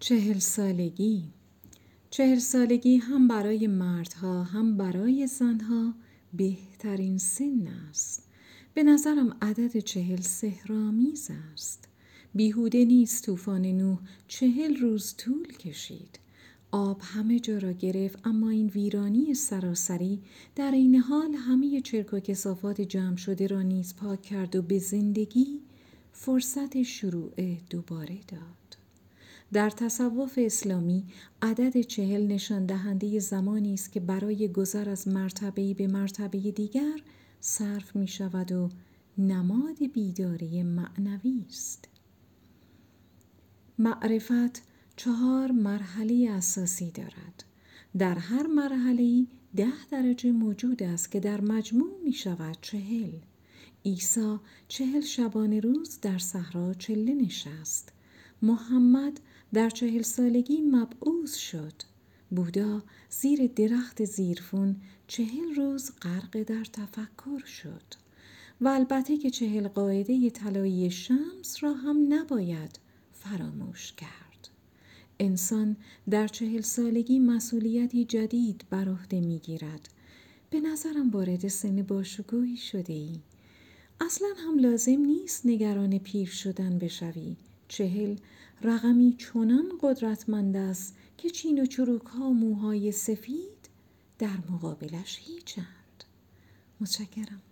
چهل سالگی. چهل سالگی هم برای مردها هم برای زنها بهترین سن است. به نظرم عدد چهل سهرامیز است. بیهوده نیست طوفان نوح چهل روز طول کشید. آب همه جا را گرفت اما این ویرانی سراسری در این حال همه چرک و کسافات جمع شده را نیز پاک کرد و به زندگی فرصت شروع دوباره داد. در تصوف اسلامی عدد چهل نشان دهنده زمانی است که برای گذر از مرتبه به مرتبه دیگر صرف می شود و نماد بیداری معنوی است. معرفت چهار مرحله اساسی دارد. در هر مرحله ده درجه موجود است که در مجموع می شود چهل. عیسی چهل شبانه روز در صحرا چله نشست. محمد در چهل سالگی مبعوث شد. بودا زیر درخت زیرفون چهل روز غرق در تفکر شد. و البته که چهل قاعده طلایی شمس را هم نباید فراموش کرد. انسان در چهل سالگی مسئولیتی جدید بر عهده می‌گیرد. به نظرم وارد سن باشکوهی شده ای اصلا هم لازم نیست نگران پیر شدن بشوی. چهل رقمی چنان قدرتمند است که چین و چروک ها موهای سفید در مقابلش هیچند. متشکرم.